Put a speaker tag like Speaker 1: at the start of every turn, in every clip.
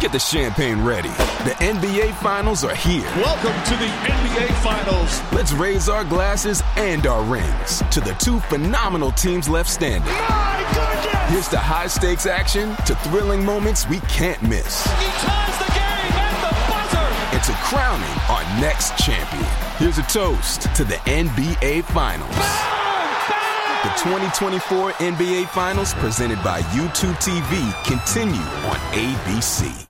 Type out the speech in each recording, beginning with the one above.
Speaker 1: Get the champagne ready. The NBA Finals are here.
Speaker 2: Welcome to the NBA Finals.
Speaker 1: Let's raise our glasses and our rings to the two phenomenal teams left standing.
Speaker 2: My goodness!
Speaker 1: Here's to high stakes action, to thrilling moments we can't miss.
Speaker 2: He ties the game at the buzzer!
Speaker 1: And to crowning our next champion. Here's a toast to the NBA Finals. The 2024 NBA Finals, presented by YouTube TV, continue on ABC.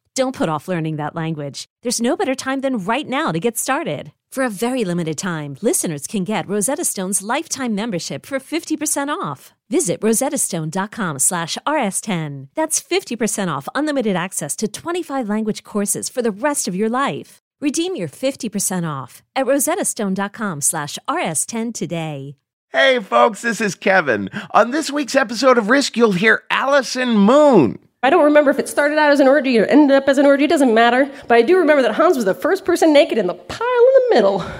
Speaker 3: Don't put off learning that language. There's no better time than right now to get started. For a very limited time, listeners can get Rosetta Stone's lifetime membership for 50% off. Visit rosettastone.com slash rs10. That's 50% off unlimited access to 25 language courses for the rest of your life. Redeem your 50% off at rosettastone.com slash rs10 today.
Speaker 4: Hey folks, this is Kevin. On this week's episode of Risk, you'll hear Allison Moon.
Speaker 5: I don't remember if it started out as an orgy or ended up as an orgy, it doesn't matter. But I do remember that Hans was the first person naked in the pile in the middle.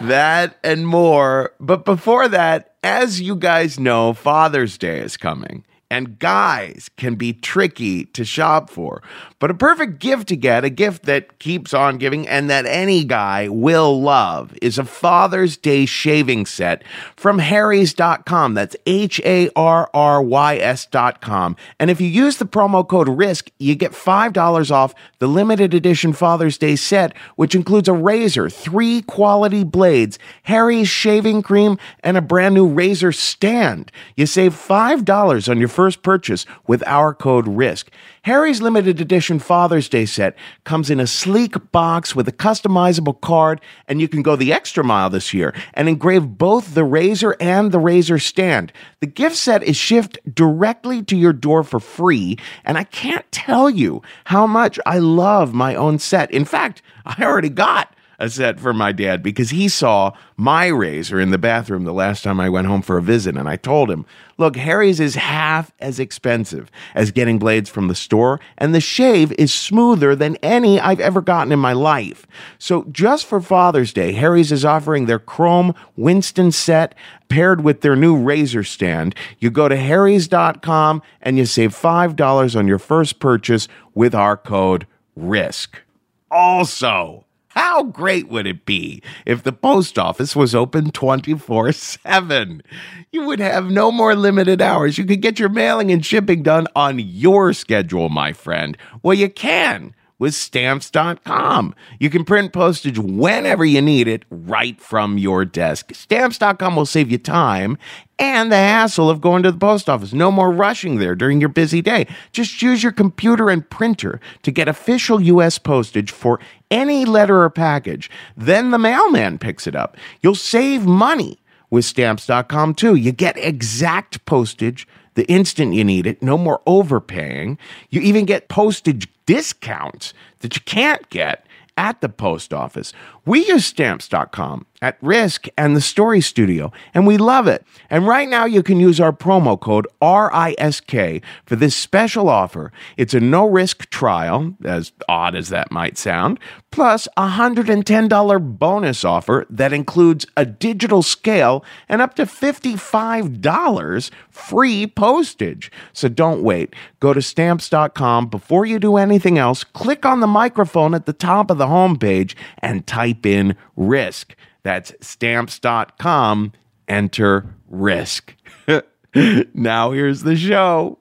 Speaker 4: That and more. But before that, as you guys know, Father's Day is coming. And guys can be tricky to shop for. But a perfect gift to get, a gift that keeps on giving and that any guy will love, is a Father's Day shaving set from Harry's.com. That's H A R R Y S.com. And if you use the promo code RISK, you get $5 off the limited edition Father's Day set, which includes a razor, three quality blades, Harry's shaving cream, and a brand new razor stand. You save $5 on your first purchase with our code RISK. Harry's limited edition Father's Day set comes in a sleek box with a customizable card, and you can go the extra mile this year and engrave both the razor and the razor stand. The gift set is shipped directly to your door for free, and I can't tell you how much I love my own set. In fact, I already got a set for my dad because he saw my razor in the bathroom the last time I went home for a visit. And I told him, look, Harry's is half as expensive as getting blades from the store, and the shave is smoother than any I've ever gotten in my life. So just for Father's Day, Harry's is offering their chrome Winston set paired with their new razor stand. You go to harrys.com and you save $5 on your first purchase with our code RISK. Also, how great would it be if the post office was open 24 7? You would have no more limited hours. You could get your mailing and shipping done on your schedule, my friend. Well, you can with stamps.com. You can print postage whenever you need it right from your desk. Stamps.com will save you time and the hassle of going to the post office. No more rushing there during your busy day. Just use your computer and printer to get official U.S. postage for any letter or package. Then the mailman picks it up. You'll save money with stamps.com too. You get exact postage the instant you need it, no more overpaying. You even get postage discounts that you can't get at the post office. We use stamps.com at risk and the story studio, and we love it. And right now, you can use our promo code RISK for this special offer. It's a no risk trial, as odd as that might sound, plus a $110 bonus offer that includes a digital scale and up to $55 free postage. So don't wait. Go to stamps.com before you do anything else, click on the microphone at the top of the homepage, and type in risk. That's stamps.com. Enter risk. now here's the show.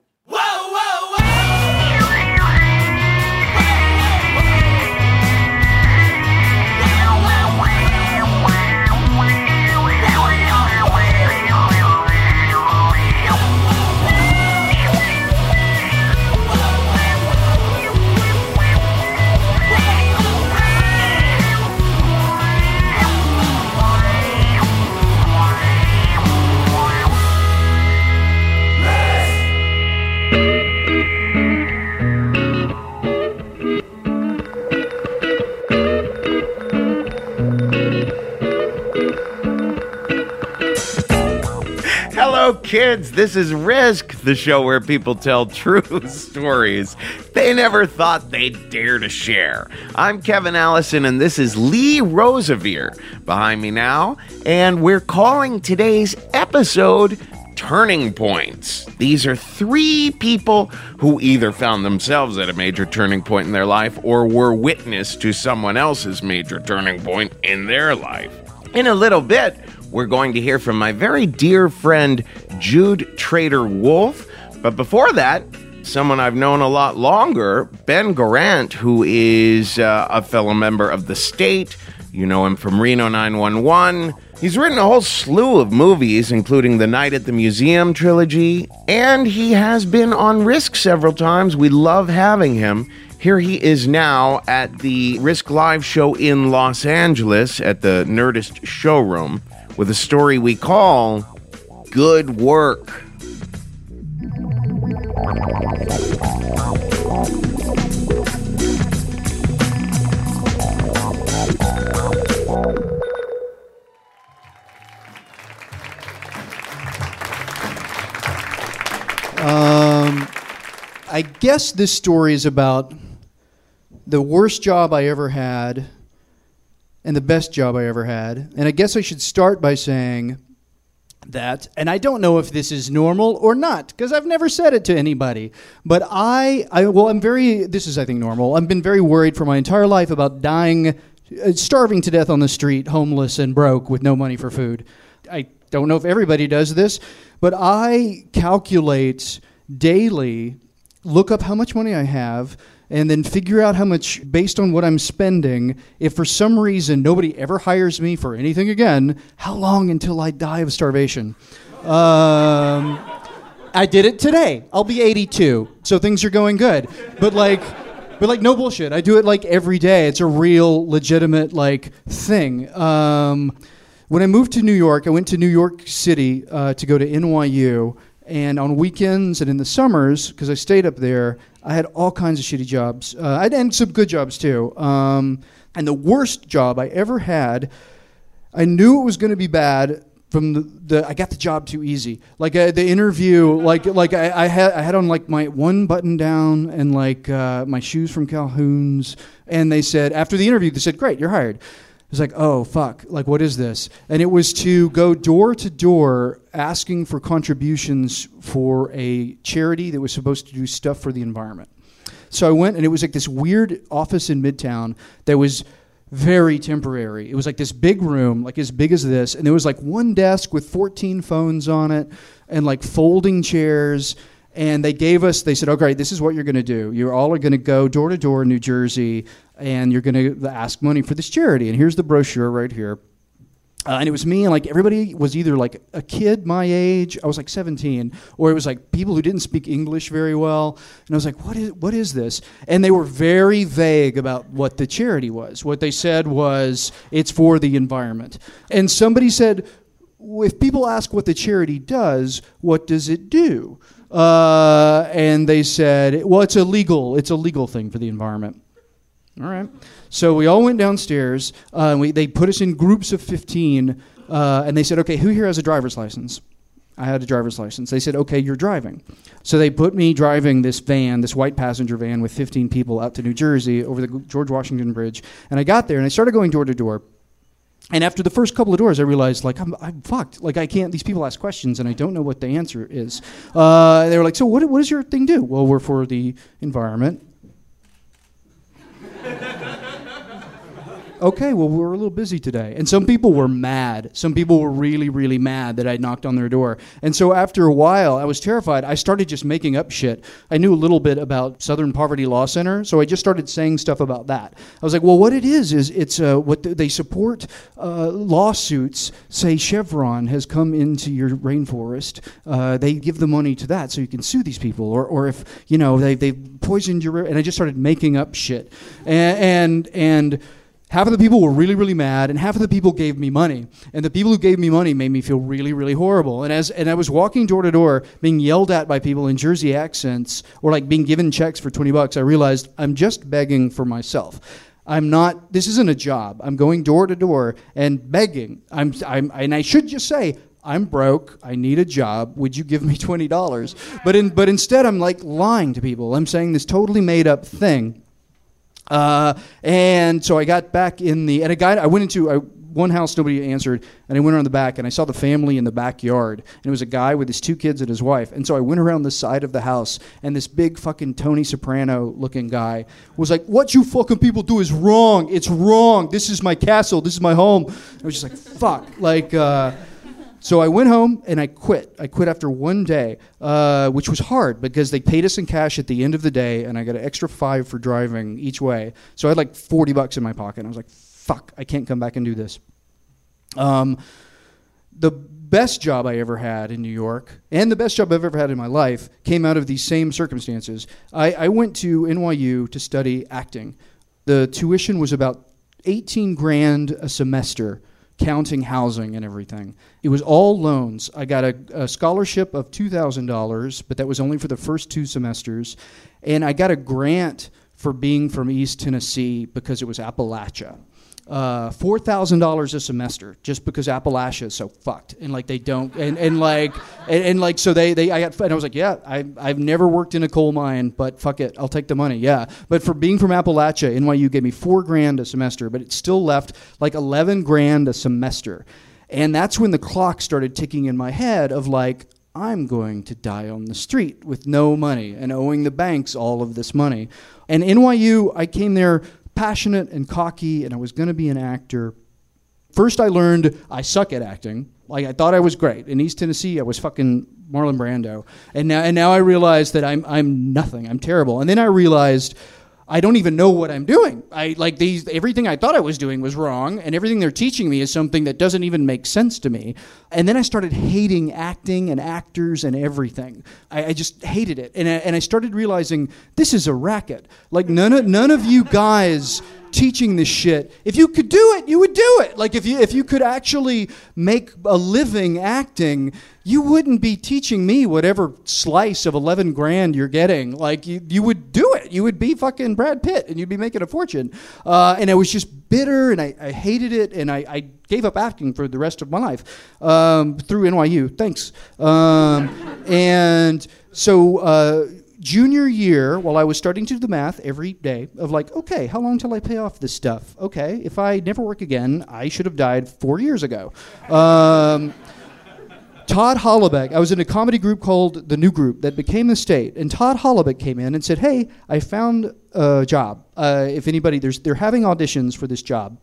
Speaker 4: Kids. This is Risk, the show where people tell true stories they never thought they'd dare to share. I'm Kevin Allison, and this is Lee Rosevere behind me now, and we're calling today's episode turning points. These are three people who either found themselves at a major turning point in their life or were witness to someone else's major turning point in their life. In a little bit, we're going to hear from my very dear friend Jude Treder-Wolff. But before that, someone I've known a lot longer, Ben Garant, who is uh, a fellow member of the state. You know him from Reno 911. He's written a whole slew of movies, including the Night at the Museum trilogy, and he has been on Risk several times. We love having him. Here he is now at the Risk Live show in Los Angeles at the Nerdist showroom with a story we call Good Work.
Speaker 6: Um, I guess this story is about the worst job I ever had and the best job I ever had. And I guess I should start by saying that, and I don't know if this is normal or not, because I've never said it to anybody. But I, I, well, I'm very, this is, I think, normal. I've been very worried for my entire life about dying, uh, starving to death on the street, homeless and broke with no money for food. I don't know if everybody does this, but I calculate daily, look up how much money I have, and then figure out how much, based on what I'm spending, if for some reason nobody ever hires me for anything again, how long until I die of starvation? Um, I did it today. I'll be 82, so things are going good. But like, but like no bullshit. I do it like every day. It's a real, legitimate like thing. Um, when I moved to New York, I went to New York City uh, to go to NYU. And on weekends and in the summers, because I stayed up there, I had all kinds of shitty jobs. Uh, I had some good jobs too. Um, and the worst job I ever had, I knew it was going to be bad from the, the, I got the job too easy. Like uh, the interview, like like I, I, had I had on like my one button down and like uh, my shoes from Calhoun's, and they said after the interview they said, "Great, you're hired." It was like, oh, fuck, like, what is this? And it was to go door to door asking for contributions for a charity that was supposed to do stuff for the environment. So I went, and it was like this weird office in Midtown that was very temporary. It was like this big room, like as big as this, and there was like one desk with 14 phones on it and like folding chairs and they gave us they said okay this is what you're going to do you all are going to go door to door in new jersey and you're going to ask money for this charity. And here's the brochure right here. Uh, and it was me, and like everybody was either like a kid my age, I was like 17, or it was like people who didn't speak English very well. And I was like, what is, what is this? And they were very vague about what the charity was. What they said was, it's for the environment. And somebody said, if people ask what the charity does, what does it do? Uh, and they said, well, it's a legal, it's a legal thing for the environment. All right. So we all went downstairs. Uh, we, they put us in groups of 15, uh, and they said, okay, who here has a driver's license? I had a driver's license. They said, okay, you're driving. So they put me driving this van, this white passenger van with 15 people out to New Jersey over the George Washington Bridge. And I got there and I started going door to door. And after the first couple of doors, I realized, like, I'm, I'm fucked. Like, I can't, these people ask questions and I don't know what the answer is. Uh, they were like, so what, what does your thing do? Well, we're for the environment. Okay, well, we are a little busy today. And some people were mad. Some people were really, really mad that I knocked on their door. And so after a while, I was terrified. I started just making up shit. I knew a little bit about Southern Poverty Law Center, so I just started saying stuff about that. I was like, well, what it is, is it's uh, what they support uh, lawsuits. Say Chevron has come into your rainforest, uh, they give the money to that so you can sue these people. Or, or if, you know, they, they've poisoned your. And I just started making up shit. and, and, and Half of the people were really, really mad, and half of the people gave me money. And the people who gave me money made me feel really, really horrible. And as and I was walking door to door, being yelled at by people in Jersey accents, or like being given checks for twenty bucks, I realized I'm just begging for myself. I'm not. This isn't a job. I'm going door to door and begging. I'm. I'm. And I should just say I'm broke. I need a job. Would you give me twenty dollars? But in, but instead, I'm like lying to people. I'm saying this totally made up thing. Uh, and so I got back in the and a guy I went into I, one house nobody answered and I went around the back and I saw the family in the backyard and it was a guy with his two kids and his wife and so I went around the side of the house and this big fucking Tony Soprano looking guy was like what you fucking people do is wrong. It's wrong. This is my castle. This is my home. I was just like fuck. Like uh, so I went home and I quit. I quit after one day, uh, which was hard because they paid us in cash at the end of the day, and I got an extra five for driving each way. So I had like 40 bucks in my pocket. And I was like, fuck, I can't come back and do this. Um, the best job I ever had in New York, and the best job I've ever had in my life, came out of these same circumstances. I, I went to NYU to study acting. The tuition was about 18 grand a semester counting housing and everything. It was all loans. I got a, a scholarship of $2,000, but that was only for the first two semesters. And I got a grant for being from East Tennessee because it was Appalachia. Uh, four thousand dollars a semester just because Appalachia is so fucked. And like they don't and, and like and, and like so they, they I got and I was like yeah I I've never worked in a coal mine but fuck it I'll take the money yeah. But for being from Appalachia NYU gave me four grand a semester but it still left like eleven grand a semester. And that's when the clock started ticking in my head of like I'm going to die on the street with no money and owing the banks all of this money. And NYU, I came there passionate and cocky, and I was going to be an actor. First, I learned I suck at acting. Like I thought I was great. In East Tennessee, I was fucking Marlon Brando, and now and now I realize that I'm I'm nothing. I'm terrible. And then I realized I don't even know what I'm doing. I like these everything I thought I was doing was wrong, and everything they're teaching me is something that doesn't even make sense to me. And then I started hating acting and actors and everything. I, I just hated it, and I, and I started realizing this is a racket. Like none of none of you guys teaching this shit. If you could do it, you would do it. Like if you if you could actually make a living acting, you wouldn't be teaching me whatever slice of 11 grand you're getting. Like you, you would do it. You would be fucking Brad Pitt and you'd be making a fortune. Uh, and I was just bitter and I, I hated it and I, I, gave up acting for the rest of my life um, through NYU. Thanks. Um, and so. Uh, junior year, while I was starting to do the math every day of like, okay, how long till I pay off this stuff? Okay, if I never work again, I should have died four years ago. Um, Todd Holoubek, I was in a comedy group called The New Group that became the state, and Todd Holoubek came in and said, "Hey, I found a job. Uh, if anybody, there's they're having auditions for this job.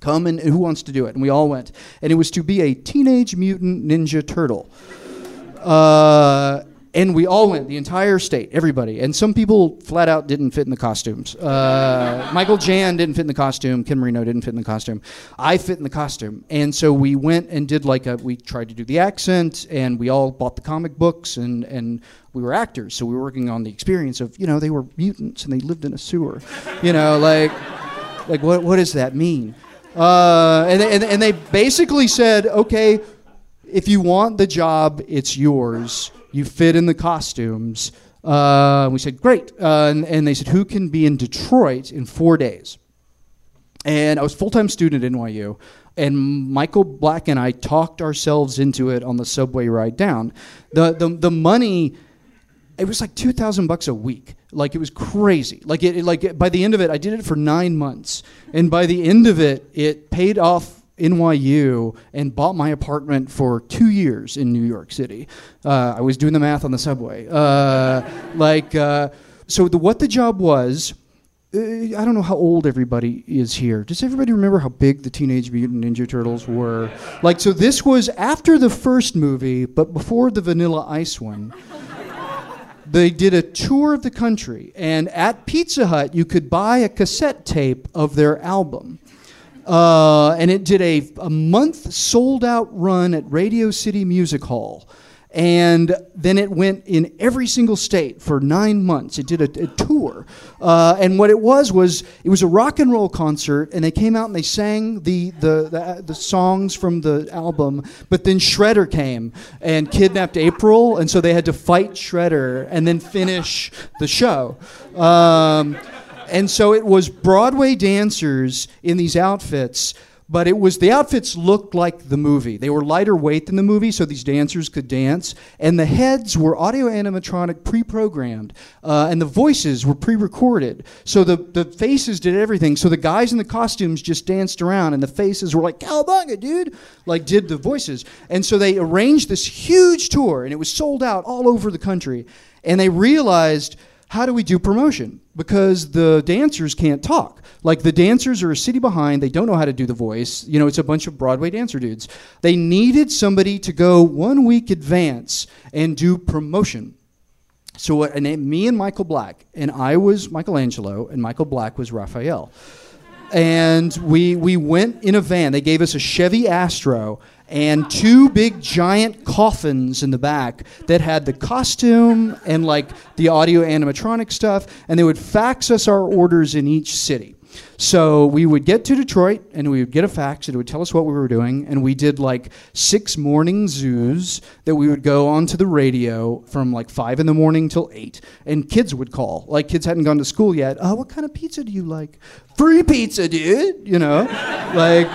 Speaker 6: Come and who wants to do it?" And we all went, and it was to be a teenage mutant ninja turtle. Uh, and we all went, the entire state, everybody. And some people flat out didn't fit in the costumes. Uh, Michael Jann didn't fit in the costume. Ken Marino didn't fit in the costume. I fit in the costume. And so we went and did like a, we tried to do the accent, and we all bought the comic books, and, and we were actors. So we were working on the experience of, you know, they were mutants and they lived in a sewer. You know, like, like what, what does that mean? Uh, and, and, and they basically said, okay, if you want the job, it's yours you fit in the costumes. Uh, we said, great. Uh, and, and, they said, who can be in Detroit in four days? And I was full time student at NYU. And Michael Black and I talked ourselves into it on the subway ride down. The, the, the money, it was like 2000 bucks a week. Like it was crazy. Like it, like by the end of it, I did it for nine months. And by the end of it, it paid off NYU and bought my apartment for two years in New York City. Uh, I was doing the math on the subway. Uh, like, uh, so the, what the job was. Uh, I don't know how old everybody is here. Does everybody remember how big the Teenage Mutant Ninja Turtles were? Like, so this was after the first movie, but before the Vanilla Ice one. they did a tour of the country, and at Pizza Hut, you could buy a cassette tape of their album. Uh, and it did a, a month sold out run at Radio City Music Hall. And then it went in every single state for nine months. It did a, a tour. Uh, and what it was was it was a rock and roll concert, and they came out and they sang the, the, the, the songs from the album. But then Shredder came and kidnapped April, and so they had to fight Shredder and then finish the show. Um, and so it was Broadway dancers in these outfits but it was the outfits looked like the movie. They were lighter weight than the movie, so these dancers could dance. And the heads were audio animatronic pre-programmed, uh, and the voices were pre-recorded. So the the faces did everything. So the guys in the costumes just danced around, and the faces were like "Cowabunga, dude!" Like did the voices. And so they arranged this huge tour, and it was sold out all over the country. And they realized how do we do promotion? Because the dancers can't talk. Like the dancers are a city behind, they don't know how to do the voice. You know, it's a bunch of Broadway dancer dudes. They needed somebody to go one week advance and do promotion. So and me and Michael Black, and I was Michelangelo, and Michael Black was Raphael. And we we went in a van. They gave us a Chevy Astro and two big giant coffins in the back that had the costume and like the audio animatronic stuff, and they would fax us our orders in each city. So we would get to Detroit and we would get a fax and it would tell us what we were doing. And we did like six morning zoos that we would go onto the radio from like five in the morning till eight. And kids would call. Like kids hadn't gone to school yet. Uh, what kind of pizza do you like? Free pizza, dude. You know? like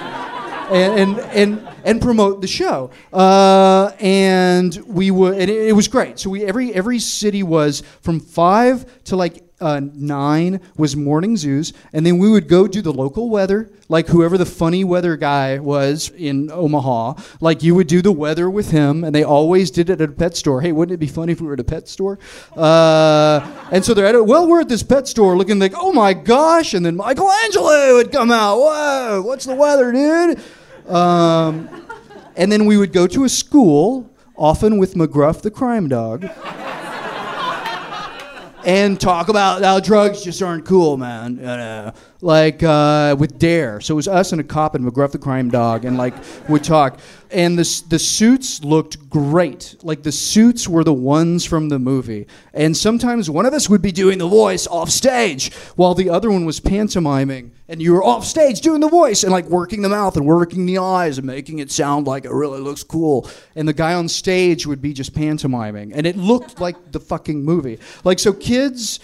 Speaker 6: and and and, and promote the show. Uh, and we would, and it, it was great. So we every every city was from five to like uh, nine was morning zoos, and then we would go do the local weather, like whoever the funny weather guy was in Omaha. Like you would do the weather with him, and they always did it at a pet store. Hey, wouldn't it be funny if we were at a pet store? Uh, and so they're at it. Well, we're at this pet store, looking like, oh my gosh, and then Michelangelo would come out. Whoa, what's the weather, dude? Um, and then we would go to a school, often with McGruff the crime dog and talk about how drugs just aren't cool, man. Like uh, with Dare. So it was us and a cop and McGruff the crime dog, and like would talk. And the the suits looked great. Like the suits were the ones from the movie. And sometimes one of us would be doing the voice off stage while the other one was pantomiming. And you were off stage doing the voice and like working the mouth and working the eyes and making it sound like it really looks cool. And the guy on stage would be just pantomiming. And it looked like the fucking movie. Like, so kids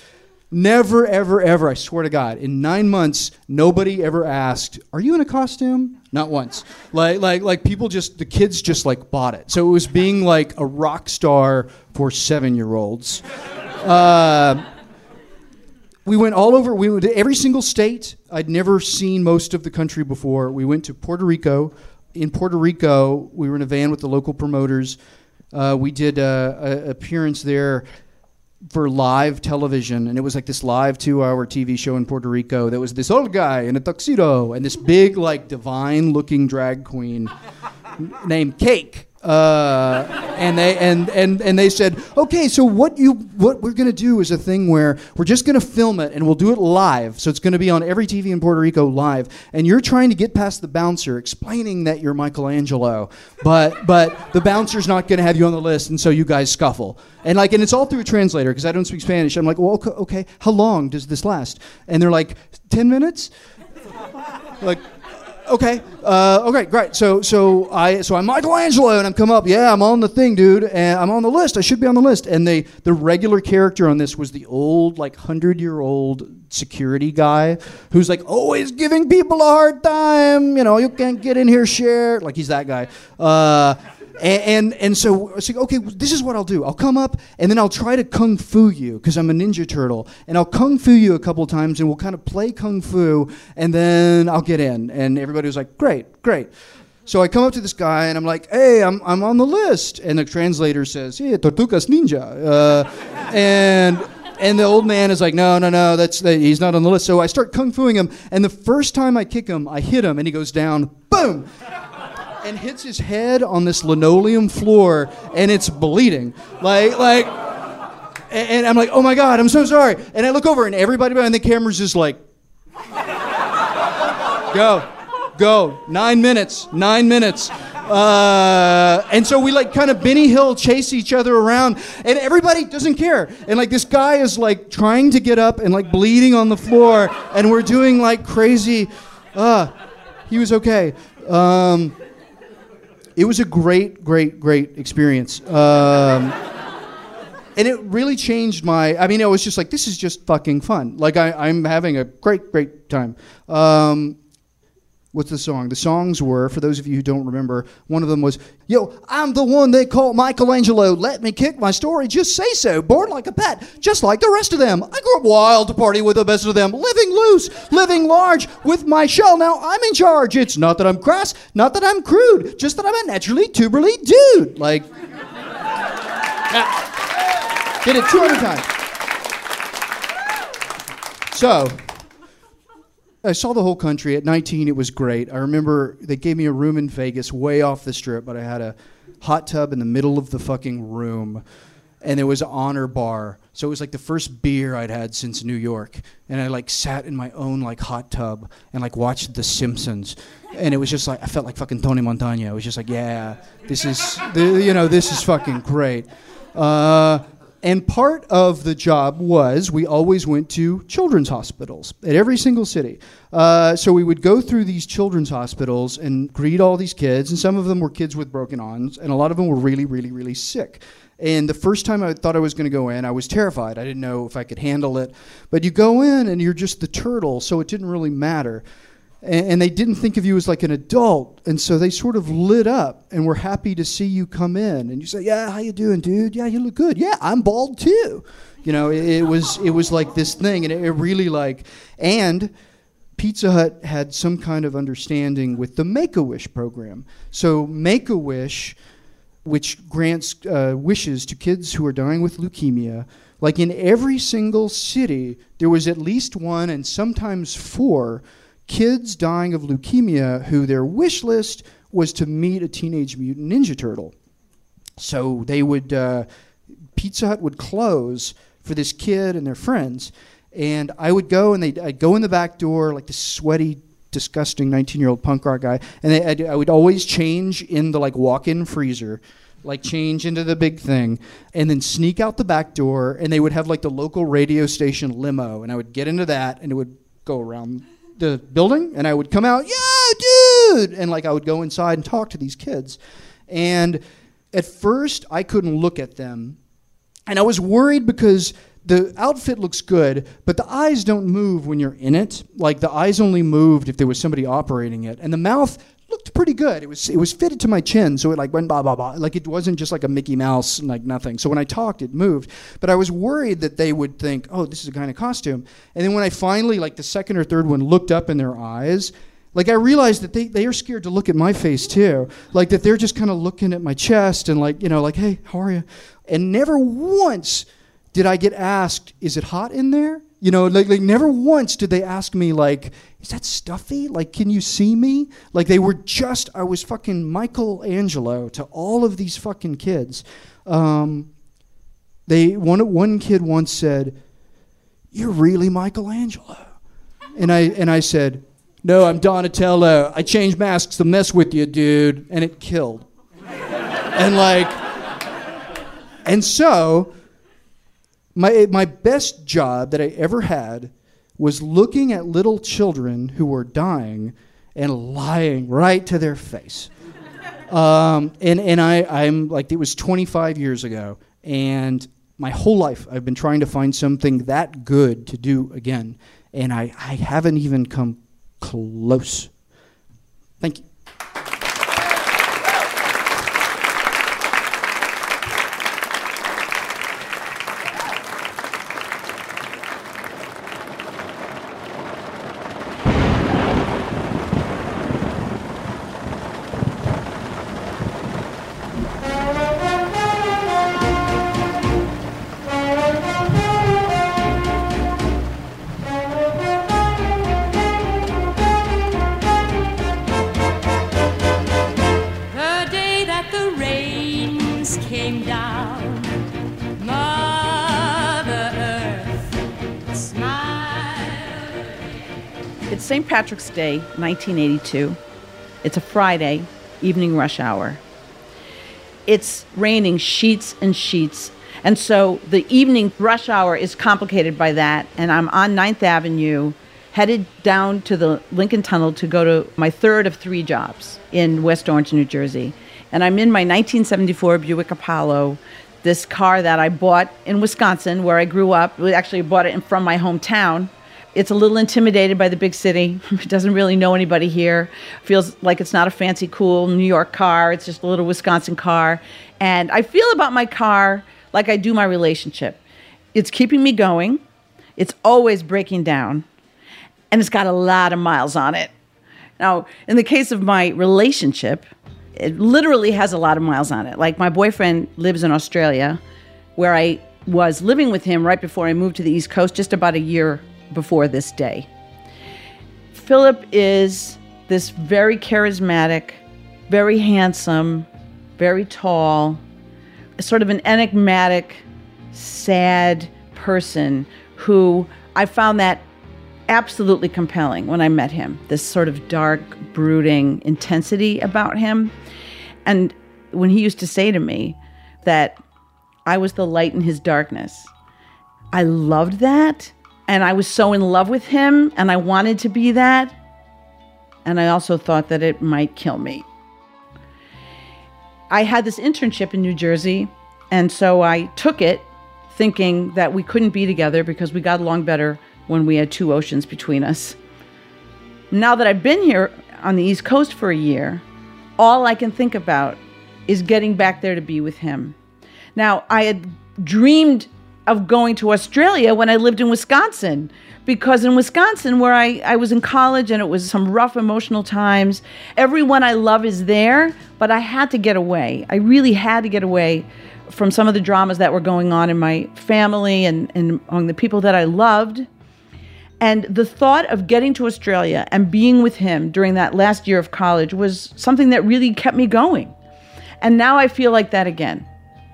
Speaker 6: never, ever, ever, I swear to God, in nine months, nobody ever asked, Are you in a costume? Not once. Like, like, like people just, the kids just like bought it. So it was being like a rock star for seven year olds. Uh, we went all over. We went to every single state. I'd never seen most of the country before. We went to Puerto Rico. In Puerto Rico, we were in a van with the local promoters. Uh, we did an appearance there for live television, and it was like this live two-hour TV show in Puerto Rico. That was this old guy in a tuxedo and this big, like, divine-looking drag queen named Cake uh, and they and, and and they said, okay, so what you what we're gonna do is a thing where we're just gonna film it and we'll do it live. So it's gonna be on every TV in Puerto Rico live. And you're trying to get past the bouncer, explaining that you're Michelangelo, but but the bouncer's not gonna have you on the list, and so you guys scuffle. And like, and it's all through a translator because I don't speak Spanish. I'm like, well, okay, okay, how long does this last? And they're like, ten minutes. like okay, uh, okay, great. So, so I, so I'm Michelangelo, and I'm come up. Yeah, I'm on the thing, dude, and I'm on the list. I should be on the list. And they, the regular character on this was the old, like hundred year old security guy who's like always giving people a hard time. You know, you can't get in here, share. Like he's that guy. Uh, and, and, and so I like, okay, this is what I'll do. I'll come up and then I'll try to kung fu you because I'm a ninja turtle, and I'll kung fu you a couple times, and we'll kind of play kung fu, and then I'll get in. And everybody was like, great, great. So I come up to this guy and I'm like, hey, I'm, I'm on the list. And the translator says, yeah, Tortugas Ninja. Uh, and and the old man is like, no, no, no, that's that, he's not on the list. So I start kung fuing him, and the first time I kick him, I hit him, and he goes down, boom and hits his head on this linoleum floor and it's bleeding. Like, like, and I'm like, oh my God, I'm so sorry. And I look over and everybody behind the camera's just like, go, go, nine minutes, nine minutes. Uh, and so we like kind of Benny Hill chase each other around, and everybody doesn't care. And like this guy is like trying to get up and like bleeding on the floor, and we're doing like crazy. Uh, he was okay. Um, it was a great, great, great experience. Um, and it really changed my. I mean, it was just like this is just fucking fun. Like I, am having a great, great time. Um, What's the song? The songs were, for those of you who don't remember, one of them was, Yo, I'm the one they call Michelangelo. Let me kick my story, just say so. Born like a pet, just like the rest of them. I grew up wild to party with the best of them. Living loose, living large with my shell. Now I'm in charge. It's not that I'm crass, not that I'm crude, just that I'm a naturally tuberly dude. Like, did it 200 times. So, I saw the whole country at 19. It was great. I remember they gave me a room in Vegas, way off the strip, but I had a hot tub in the middle of the fucking room, and there was an honor bar. So it was like the first beer I'd had since New York, and I like sat in my own like hot tub and like watched The Simpsons, and it was just like I felt like fucking Tony Montana. I was just like, yeah, this is the, you know this is fucking great. Uh, and part of the job was we always went to children's hospitals at every single city. Uh, so we would go through these children's hospitals and greet all these kids, and some of them were kids with broken arms, and a lot of them were really, really, really sick. And the first time I thought I was going to go in, I was terrified. I didn't know if I could handle it. But you go in and you're just the turtle, so it didn't really matter and, they didn't think of you as like an adult. And so they sort of lit up and were happy to see you come in. And you say yeah how you doing dude? Yeah you look good. Yeah i'm bald too. You know it, it was it was like this thing. And it, it really like and Pizza Hut had some kind of understanding with the Make a Wish program. So, Make a Wish, which grants uh, wishes to kids who are dying with leukemia, like in every single city, there was at least one and sometimes four kids dying of leukemia who their wish list was to meet a teenage mutant ninja turtle. So they would, uh, Pizza Hut would close for this kid and their friends. And I would go and they'd, I'd go in the back door, like this sweaty, disgusting 19 year old punk rock guy. And they, I'd, I would always change in the like walk in freezer like change into the big thing and then sneak out the back door and they would have like the local radio station limo and I would get into that and it would go around the building and I would come out, yeah, dude, and like I would go inside and talk to these kids. And at first, I couldn't look at them, and I was worried because the outfit looks good, but the eyes don't move when you're in it. Like the eyes only moved if there was somebody operating it, and the mouth looked pretty good. It was it was fitted to my chin, so it like went blah blah blah. Like it wasn't just like a Mickey Mouse, like nothing. So when I talked, it moved. But I was worried that they would think, oh, this is a kind of costume. And then when I finally, like the second or third one, looked up in their eyes. Like I realized that they, they are scared to look at my face too. Like that they're just kind of looking at my chest and like, you know, like, hey, how are you? And never once did I get asked, is it hot in there? You know, like, like never once did they ask me like, is that stuffy? Like, can you see me? Like they were just, I was fucking Michelangelo to all of these fucking kids. Um, they one one kid once said, "You're really Michelangelo," and I and I said, "No, I'm Donatello. I change masks to mess with you, dude," and it killed. and like, and so my, my best job that I ever had was looking at little children who were dying and lying right to their face. Um, and and I, I'm like, it was 25 years ago. And my whole life, I've been trying to find something that good to do again. And I, I haven't even come close. Thank you.
Speaker 7: Patrick's Day, 1982. It's a Friday, evening rush hour. It's raining sheets and sheets. And so the evening rush hour is complicated by that. And I'm on 9th Avenue, headed down to the Lincoln Tunnel to go to my third of three jobs in West Orange, New Jersey. And I'm in my 1974 Buick Apollo, this car that I bought in Wisconsin, where I grew up. We actually bought it from my hometown. It's a little intimidated by the big city. It doesn't really know anybody here. Feels like it's not a fancy, cool New York car. It's just a little Wisconsin car. And I feel about my car like I do my relationship. It's keeping me going. It's always breaking down. And it's got a lot of miles on it. Now, in the case of my relationship, it literally has a lot of miles on it. Like my boyfriend lives in Australia, where I was living with him right before I moved to the East Coast, just about a year before this day. Philip is this very charismatic, very handsome, very tall, sort of an enigmatic, sad person who I found that absolutely compelling when I met him. This sort of dark, brooding intensity about him. And when he used to say to me that I was the light in his darkness, I loved that. And I was so in love with him, and I wanted to be that. And I also thought that it might kill me. I had this internship in New Jersey, and so I took it thinking that we couldn't be together because we got along better when we had two oceans between us. Now that I've been here on the East Coast for a year, all I can think about is getting back there to be with him. Now, I had dreamed of going to Australia when I lived in Wisconsin because in Wisconsin, where I, I was in college and it was some rough emotional times, everyone I love is there, but I had to get away. I really had to get away from some of the dramas that were going on in my family and, and among the people that I loved. And the thought of getting to Australia and being with him during that last year of college was something that really kept me going. And now I feel like that again.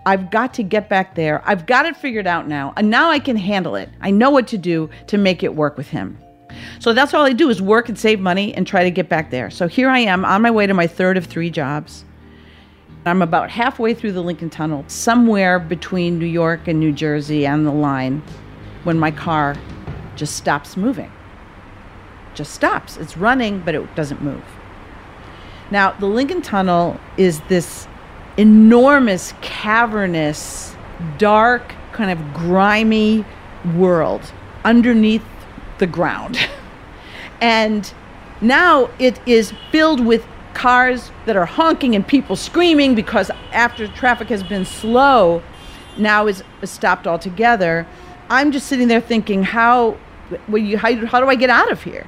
Speaker 7: I've got to get back there. I've got it figured out now. And now I can handle it. I know what to do to make it work with him. So that's all I do is work and save money and try to get back there. So here I am on my way to my third of three jobs. I'm about halfway through the Lincoln Tunnel, somewhere between New York and New Jersey and the line, when my car just stops moving. Just stops. It's running, but it doesn't move. Now, the Lincoln Tunnel is this enormous, cavernous, dark, kind of grimy world underneath the ground. and now it is filled with cars that are honking and people screaming because after traffic has been slow, now is stopped altogether. I'm just sitting there thinking, how, you, how, how do I get out of here?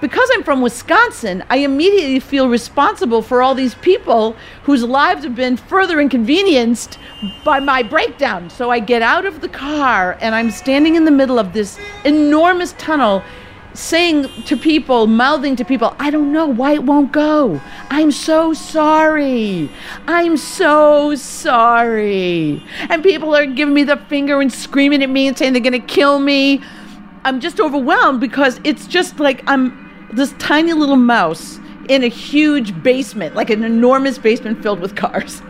Speaker 7: Because I'm from Wisconsin, I immediately feel responsible for all these people whose lives have been further inconvenienced by my breakdown. So I get out of the car and I'm standing in the middle of this enormous tunnel saying to people, mouthing to people, I don't know why it won't go. I'm so sorry. I'm so sorry. And people are giving me the finger and screaming at me and saying they're going to kill me. I'm just overwhelmed because it's just like I'm this tiny little mouse in a huge basement, like an enormous basement filled with cars.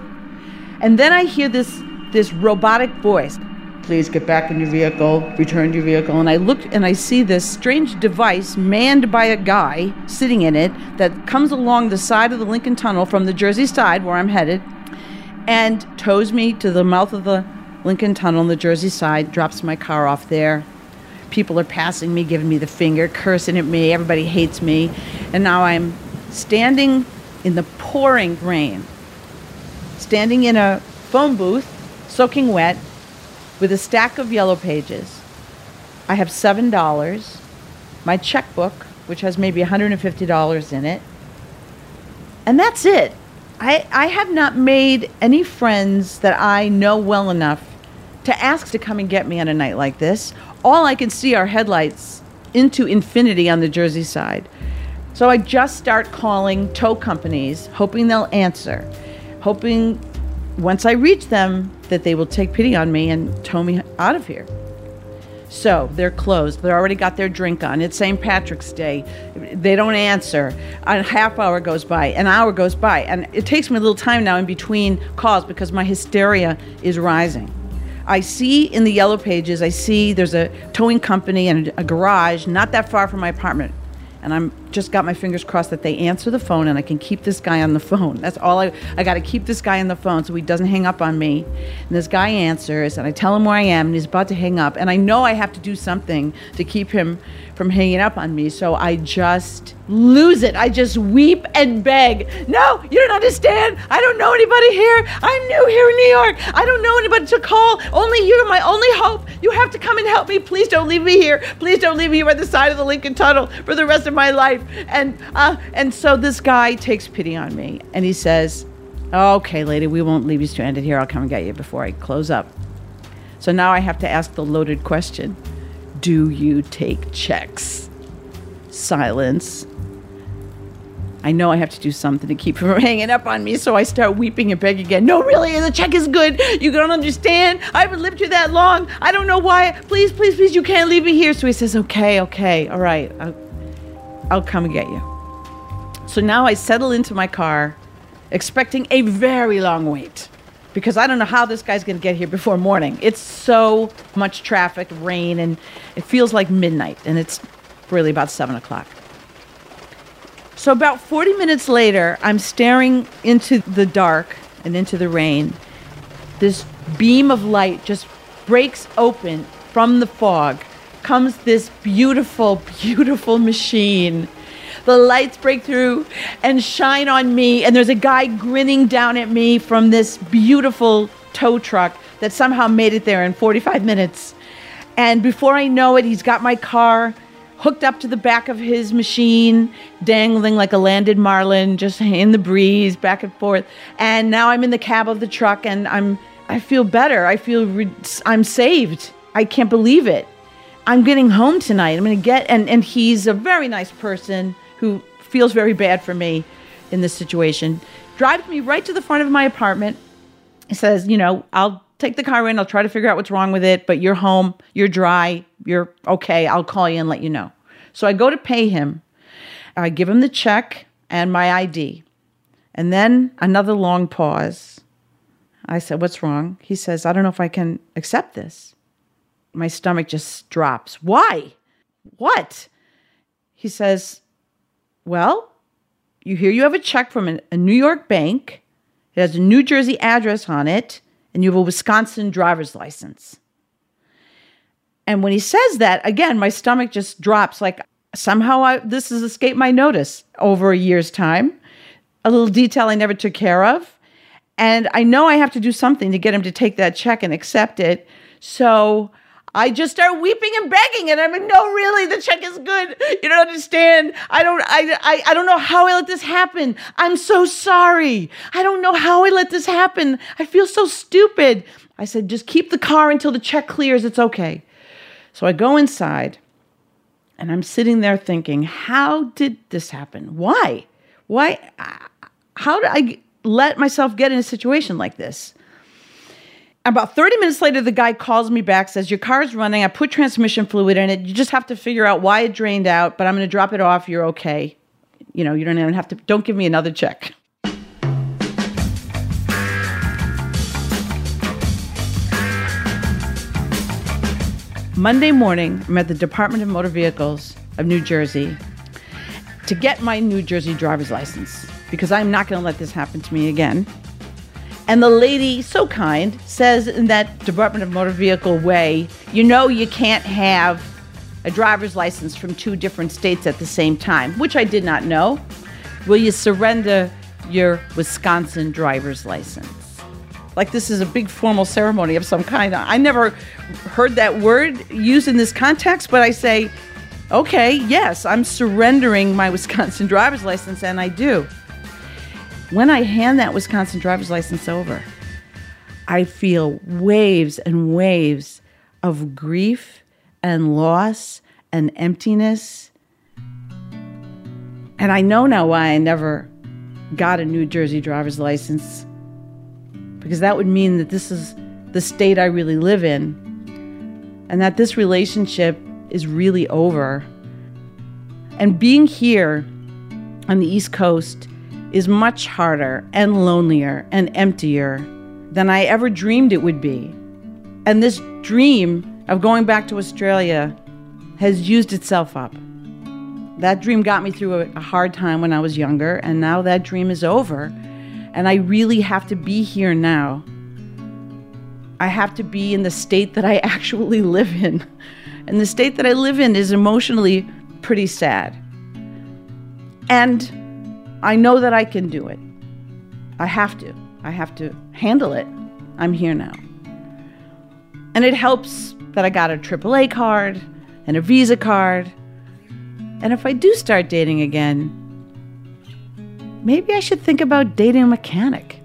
Speaker 7: And then I hear this this robotic voice please get back in your vehicle, return to your vehicle. And I look and I see this strange device manned by a guy sitting in it that comes along the side of the Lincoln Tunnel from the Jersey side where I'm headed and tows me to the mouth of the Lincoln Tunnel on the Jersey side, drops my car off there. People are passing me, giving me the finger, cursing at me. Everybody hates me. And now I'm standing in the pouring rain, standing in a phone booth, soaking wet, with a stack of yellow pages. I have $7, my checkbook, which has maybe $150 in it, and that's it. I, I have not made any friends that I know well enough to ask to come and get me on a night like this. All I can see are headlights into infinity on the Jersey side. So I just start calling tow companies, hoping they'll answer, hoping once I reach them that they will take pity on me and tow me out of here. So they're closed. They already got their drink on. It's St. Patrick's Day. They don't answer. A half hour goes by, an hour goes by, and it takes me a little time now in between calls because my hysteria is rising. I see in the yellow pages, I see there's a towing company and a garage not that far from my apartment. And I'm just got my fingers crossed that they answer the phone and I can keep this guy on the phone. That's all I I got to keep this guy on the phone so he doesn't hang up on me. And this guy answers and I tell him where I am and he's about to hang up and I know I have to do something to keep him from hanging up on me. So I just lose it. I just weep and beg. No, you don't understand. I don't know anybody here. I'm new here in New York. I don't know anybody to call. Only you're my only hope. You have to come and help me. Please don't leave me here. Please don't leave me at the side of the Lincoln Tunnel for the rest of my life. And uh, and so this guy takes pity on me and he says, "Okay, lady, we won't leave you stranded here. I'll come and get you before I close up." So now I have to ask the loaded question. Do you take checks? Silence. I know I have to do something to keep him from hanging up on me, so I start weeping and begging again. No, really, the check is good. You don't understand. I haven't lived here that long. I don't know why. Please, please, please, you can't leave me here. So he says, Okay, okay, all right. I'll, I'll come and get you. So now I settle into my car, expecting a very long wait because I don't know how this guy's going to get here before morning. It's so much traffic, rain, and it feels like midnight, and it's really about seven o'clock. So, about 40 minutes later, I'm staring into the dark and into the rain. This beam of light just breaks open from the fog. Comes this beautiful, beautiful machine. The lights break through and shine on me, and there's a guy grinning down at me from this beautiful tow truck that somehow made it there in 45 minutes. And before I know it, he's got my car hooked up to the back of his machine, dangling like a landed marlin, just in the breeze, back and forth. And now I'm in the cab of the truck, and I'm I feel better. I feel re- I'm saved. I can't believe it. I'm getting home tonight. I'm going to get and and he's a very nice person who feels very bad for me in this situation. Drives me right to the front of my apartment. He says, you know, I'll take the car in. I'll try to figure out what's wrong with it, but you're home. You're dry. You're okay. I'll call you and let you know. So I go to pay him. I give him the check and my ID. And then another long pause. I said, What's wrong? He says, I don't know if I can accept this. My stomach just drops. Why? What? He says, Well, you hear you have a check from a, New York bank. It has a New Jersey address on it, and you have a Wisconsin driver's license. And when he says that, again, my stomach just drops like somehow I, this has escaped my notice over a year's time. A little detail I never took care of. And I know I have to do something to get him to take that check and accept it. So I just start weeping and begging, and I'm like, no, really, the check is good. You don't understand. I don't, I, I, I don't know how I let this happen. I'm so sorry. I don't know how I let this happen. I feel so stupid. I said, just keep the car until the check clears. It's okay. So I go inside, and I'm sitting there thinking, how did this happen? Why? Why? Uh, how did I let myself get in a situation like this? About 30 minutes later, the guy calls me back, says, Your car's running. I put transmission fluid in it. You just have to figure out why it drained out, but I'm going to drop it off. You're okay. You know, you don't even have to, don't give me another check. Monday morning, I'm at the Department of Motor Vehicles of New Jersey to get my New Jersey driver's license because I'm not going to let this happen to me again. And the lady, so kind, says in that Department of Motor Vehicle way, you know, you can't have a driver's license from two different states at the same time, which I did not know. Will you surrender your Wisconsin driver's license? Like this is a big formal ceremony of some kind. I never heard that word used in this context, but I say, okay, yes, I'm surrendering my Wisconsin driver's license, and I do. When I hand that Wisconsin driver's license over, I feel waves and waves of grief and loss and emptiness. And I know now why I never got a New Jersey driver's license because that would mean that this is the state I really live in and that this relationship is really over. And being here on the East Coast is much harder and lonelier and emptier than I ever dreamed it would be. And this dream of going back to Australia has used itself up. That dream got me through a, hard time when I was younger, and now that dream is over. And I really have to be here now. I have to be in the state that I actually live in. And the state that I live in is emotionally pretty sad. And I know that I can do it. I have to. I have to handle it. I'm here now. And it helps that I got a AAA card and a Visa card. And if I do start dating again, maybe I should think about dating a mechanic.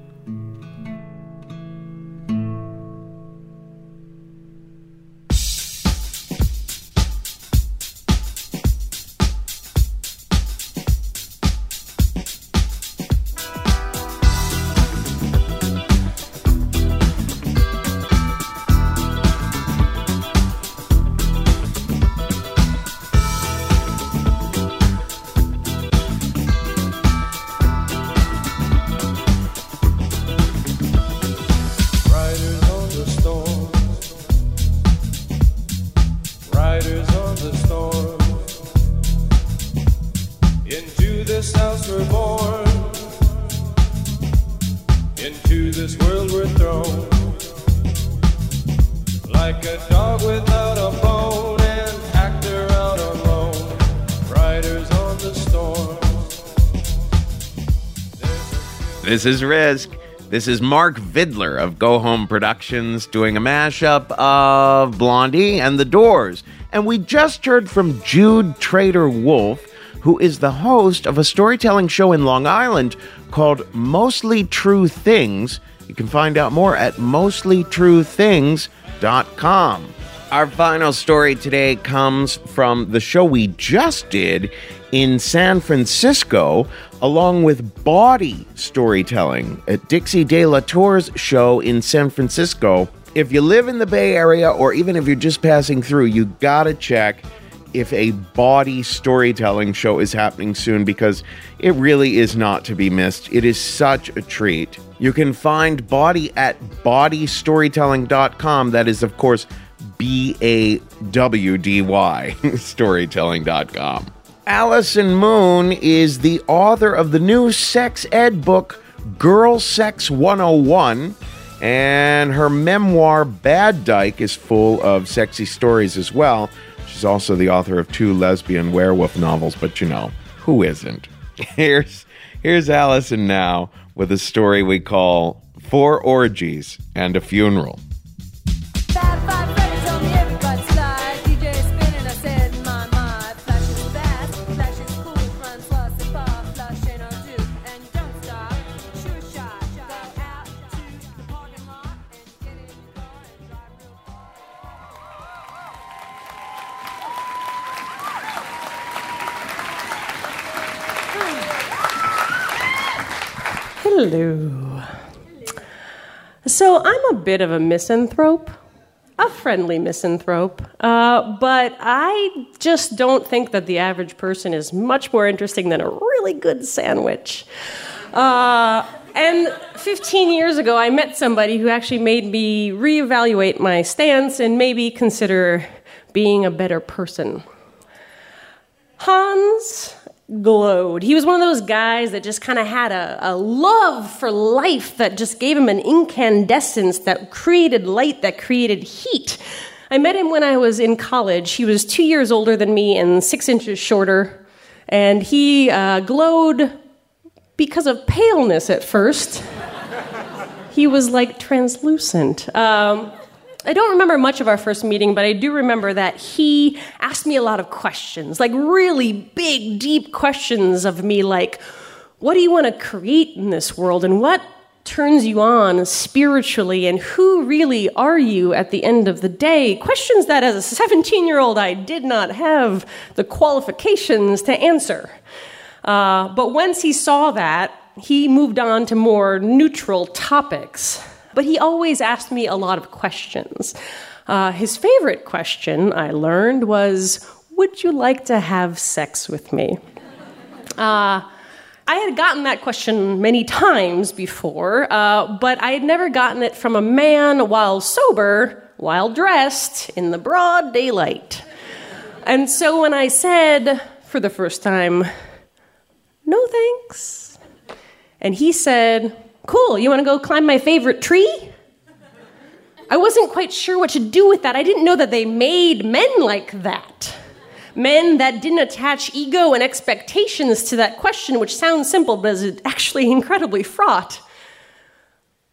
Speaker 8: This
Speaker 4: is Risk. This is Mark Vidler of Go Home Productions doing a mashup of Blondie and The Doors. And we just heard from Jude Treder-Wolff, who is the host of a storytelling show in Long Island called Mostly True Things. You can find out more at mostlytruethings.com. Our final story today comes from the show we just did in San Francisco, along with Bawdy Storytelling at Dixie De La Tour's show in San Francisco. If you live in the Bay Area, or even if you're just passing through, you gotta check if a Bawdy Storytelling show is happening soon because it really is not to be missed. It is such a treat. You can find Bawdy at bawdystorytelling.com. That is, of course, B A W D Y, storytelling.com. Allison Moon is the author of the new sex ed book, Girl Sex 101. And her memoir, Bad Dyke, is full of sexy stories as well. She's also the author of two lesbian werewolf novels, but you know, who isn't? Here's here's Allison now with a story we call Four Orgies and a Funeral.
Speaker 5: Hello. So I'm a bit of a misanthrope, a friendly misanthrope, uh, but I just don't think that the average person is much more interesting than a really good sandwich. Uh, and 15 years ago, I met somebody who actually made me reevaluate my stance and maybe consider being a better person. Hans glowed. He was one of those guys that just kind of had a, a love for life that just gave him an incandescence that created light, that created heat. I met him when I was in college. He was two years older than me and six inches shorter. And he uh, glowed because of paleness at first. he was like translucent. Um, I don't remember much of our first meeting, but I do remember that he asked me a lot of questions, like really big, deep questions of me, like, what do you want to create in this world, and what turns you on spiritually, and who really are you at the end of the day? Questions that, as a 17 year old, I did not have the qualifications to answer. Uh, but once he saw that, he moved on to more neutral topics. But he always asked me a lot of questions. Uh, his favorite question, I learned, was Would you like to have sex with me? Uh, I had gotten that question many times before, uh, but I had never gotten it from a man while sober, while dressed, in the broad daylight. And so when I said, for the first time, No thanks. And he said, Cool, you want to go climb my favorite tree? I wasn't quite sure what to do with that. I didn't know that they made men like that. Men that didn't attach ego and expectations to that question, which sounds simple but is actually incredibly fraught.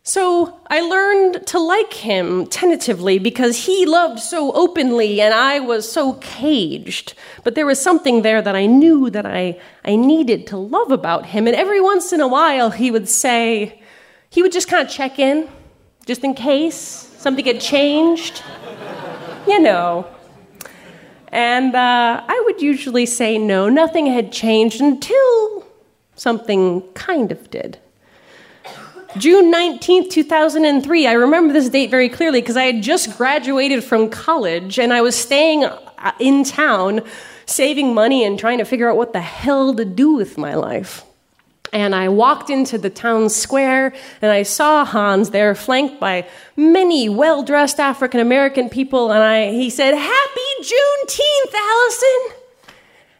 Speaker 5: So I learned to like him tentatively because he loved so openly and I was so caged. But there was something there that I knew that I, I needed to love about him. And every once in a while, he would say, he would just kind of check in, just in case something had changed. You know. And uh, I would usually say no, nothing had changed until something kind of did. June 19th, 2003. I remember this date very clearly because I had just graduated from college and I was staying uh, in town, saving money and trying to figure out what the hell to do with my life. And I walked into the town square and I saw Hans there, flanked by many well dressed African American people. And I, he said, Happy Juneteenth, Allison!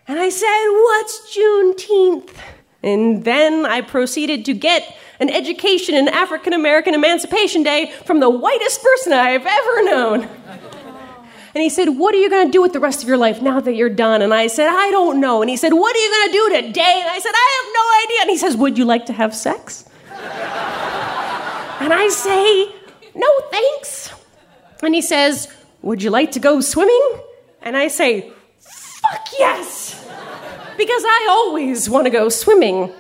Speaker 5: And I said, What's Juneteenth? And then I proceeded to get an education in African American Emancipation Day from the whitest person I've ever known. And he said, What are you going to do with the rest of your life now that you're done? And I said, I don't know. And he said, What are you going to do today? And I said, I have no idea. And he says, Would you like to have sex? and I say, No, thanks. And he says, Would you like to go swimming? And I say, Fuck yes. Because I always want to go swimming.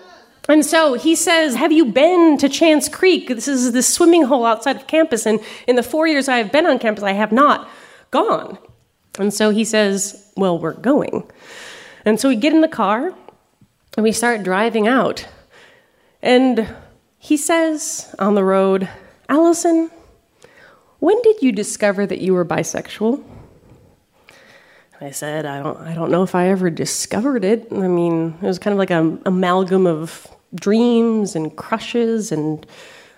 Speaker 5: And so he says, Have you been to Chance Creek? This is the swimming hole outside of campus. And in the four years I have been on campus, I have not gone. And so he says, Well, we're going. And so we get in the car and we start driving out. And he says on the road, Allison, when did you discover that you were bisexual? I said, I don't, I don't know if I ever discovered it. I mean, it was kind of like an amalgam of dreams and crushes and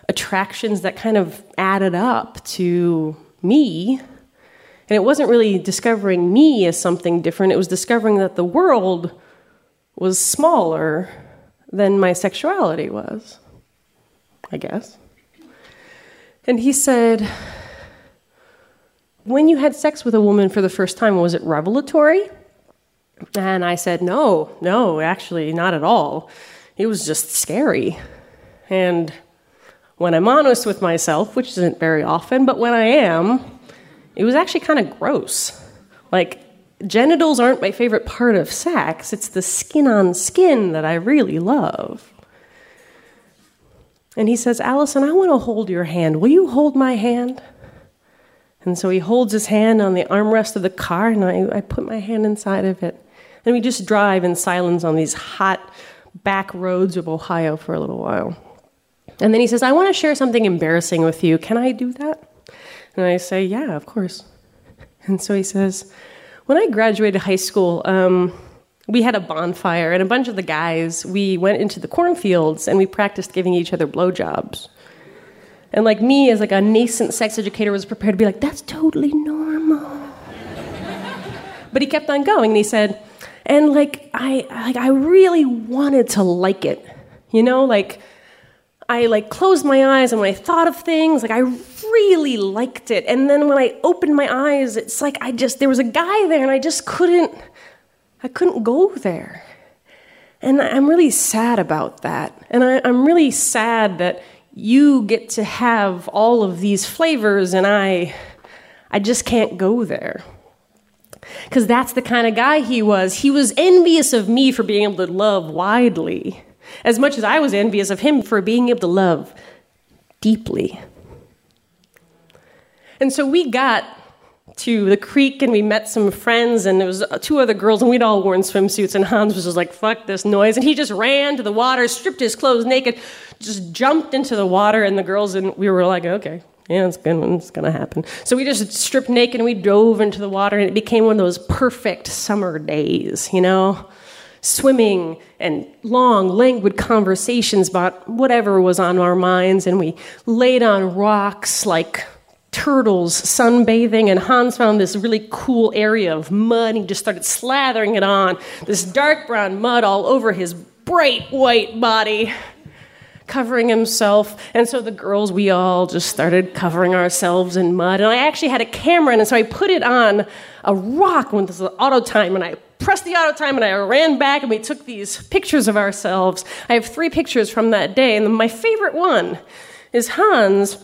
Speaker 5: attractions that kind of added up to me. And it wasn't really discovering me as something different, it was discovering that the world was smaller than my sexuality was, I guess. And he said, When you had sex with a woman for the first time, was it revelatory? And I said, No, no, actually, not at all. It was just scary. And when I'm honest with myself, which isn't very often, but when I am, it was actually kind of gross. Like, genitals aren't my favorite part of sex, it's the skin on skin that I really love. And he says, Allison, I want to hold your hand. Will you hold my hand? And so he holds his hand on the armrest of the car, and I, I put my hand inside of it. And we just drive in silence on these hot back roads of Ohio for a little while. And then he says, I want to share something embarrassing with you. Can I do that? And I say, Yeah, of course. And so he says, When I graduated high school, um, we had a bonfire, and a bunch of the guys, we went into the cornfields and we practiced giving each other blowjobs. And like me, as like a nascent sex educator, was prepared to be like, "That's totally normal." but he kept on going, and he said, "And like I, like I really wanted to like it, you know, like." I like closed my eyes and when I thought of things, like I really liked it. And then when I opened my eyes, it's like I just there was a guy there and I just couldn't I couldn't go there. And I'm really sad about that. And I, am really sad that you get to have all of these flavors and I I just can't go there. Because that's the kind of guy he was. He was envious of me for being able to love widely as much as I was envious of him for being able to love deeply. And so we got to the creek and we met some friends and there was two other girls and we'd all worn swimsuits and Hans was just like fuck this noise. And he just ran to the water stripped his clothes naked just jumped into the water and the girls and we were like okay yeah it's gonna, it's gonna happen. So we just stripped naked and we dove into the water and it became one of those perfect summer days you know swimming and long, languid conversations about whatever was on our minds, and we laid on rocks like turtles sunbathing, and Hans found this really cool area of mud. And he just started slathering it on, this dark brown mud all over his bright white body, covering himself. And so the girls, we all just started covering ourselves in mud. And I actually had a camera, and so I put it on a rock with this auto time, and I pressed the auto time and I ran back and we took these pictures of ourselves. I have three pictures from that day, and my favorite one is Hans.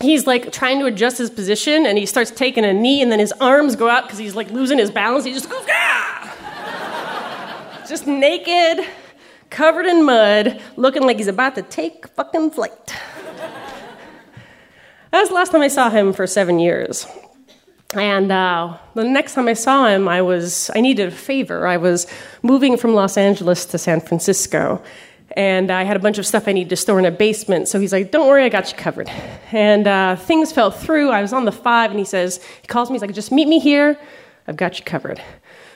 Speaker 5: He's like trying to adjust his position and he starts taking a knee, and then his arms go out because he's like losing his balance. He just goes, ah! just naked, covered in mud, looking like he's about to take fucking flight. That was the last time I saw him for seven years. And uh, the next time I saw him, I was I needed a favor. I was moving from Los Angeles to San Francisco, and I had a bunch of stuff I needed to store in a basement. So he's like, "Don't worry, I got you covered." And uh, things fell through. I was on the five, and he says, he calls me. He's like, "Just meet me here. I've got you covered."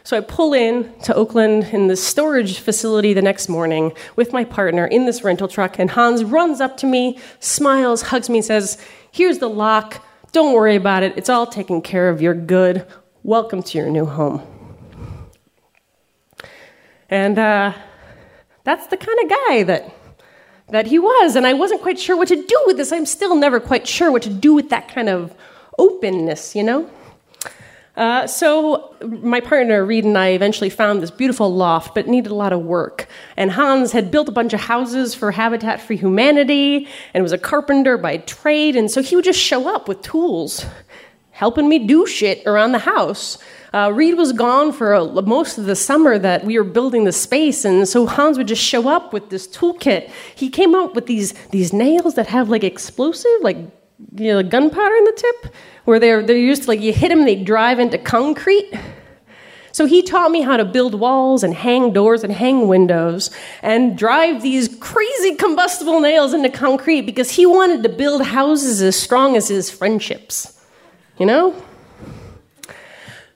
Speaker 5: So I pull in to Oakland in the storage facility the next morning with my partner in this rental truck, and Hans runs up to me, smiles, hugs me, and says, "Here's the lock." Don't worry about it. It's all taken care of. You're good. Welcome to your new home. And uh, that's the kind of guy that that he was. And I wasn't quite sure what to do with this. I'm still never quite sure what to do with that kind of openness, you know? Uh, so my partner Reed and I eventually found this beautiful loft, but needed a lot of work. And Hans had built a bunch of houses for Habitat for Humanity, and was a carpenter by trade, and so he would just show up with tools, helping me do shit around the house. Uh, Reed was gone for a, most of the summer that we were building the space, and so Hans would just show up with this toolkit. He came up with these these nails that have like explosive, like you know, gunpowder in the tip, where they're they're used to like you hit them, they drive into concrete. So he taught me how to build walls and hang doors and hang windows and drive these crazy combustible nails into concrete because he wanted to build houses as strong as his friendships. You know?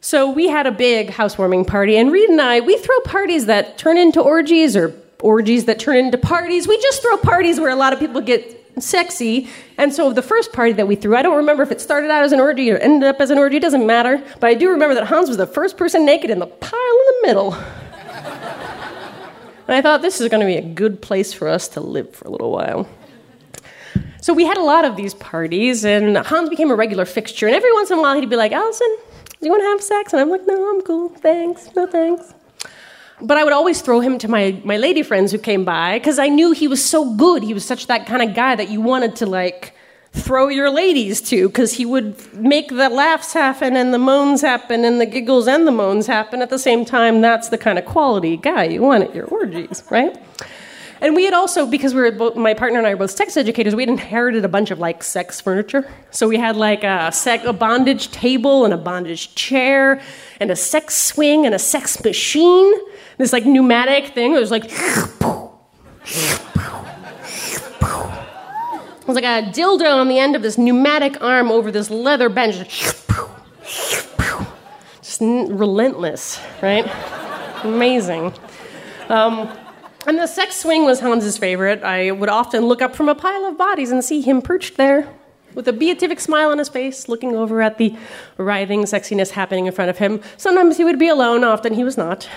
Speaker 5: So we had a big housewarming party, and Reed and I, we throw parties that turn into orgies or orgies that turn into parties. We just throw parties where a lot of people get sexy. And so the first party that we threw, I don't remember if it started out as an orgy or ended up as an orgy, doesn't matter. But I do remember that Hans was the first person naked in the pile in the middle. and I thought this is going to be a good place for us to live for a little while. So we had a lot of these parties, and Hans became a regular fixture. And every once in a while, he'd be like, Allison, do you want to have sex? And I'm like, no, I'm cool. Thanks. No thanks. But I would always throw him to my, my lady friends who came by because I knew he was so good. He was such that kind of guy that you wanted to like throw your ladies to because he would make the laughs happen and the moans happen and the giggles and the moans happen at the same time. That's the kind of quality guy you want at your orgies, right? And we had also, because we were both, my partner and I were both sex educators, we had inherited a bunch of like sex furniture. So we had like a, sex, a bondage table and a bondage chair and a sex swing and a sex machine. This like pneumatic thing. It was like. It was like a dildo on the end of this pneumatic arm over this leather bench. Just relentless, right? Amazing. Um, and the sex swing was Hans's favorite. I would often look up from a pile of bodies and see him perched there with a beatific smile on his face, looking over at the writhing sexiness happening in front of him. Sometimes he would be alone, often he was not.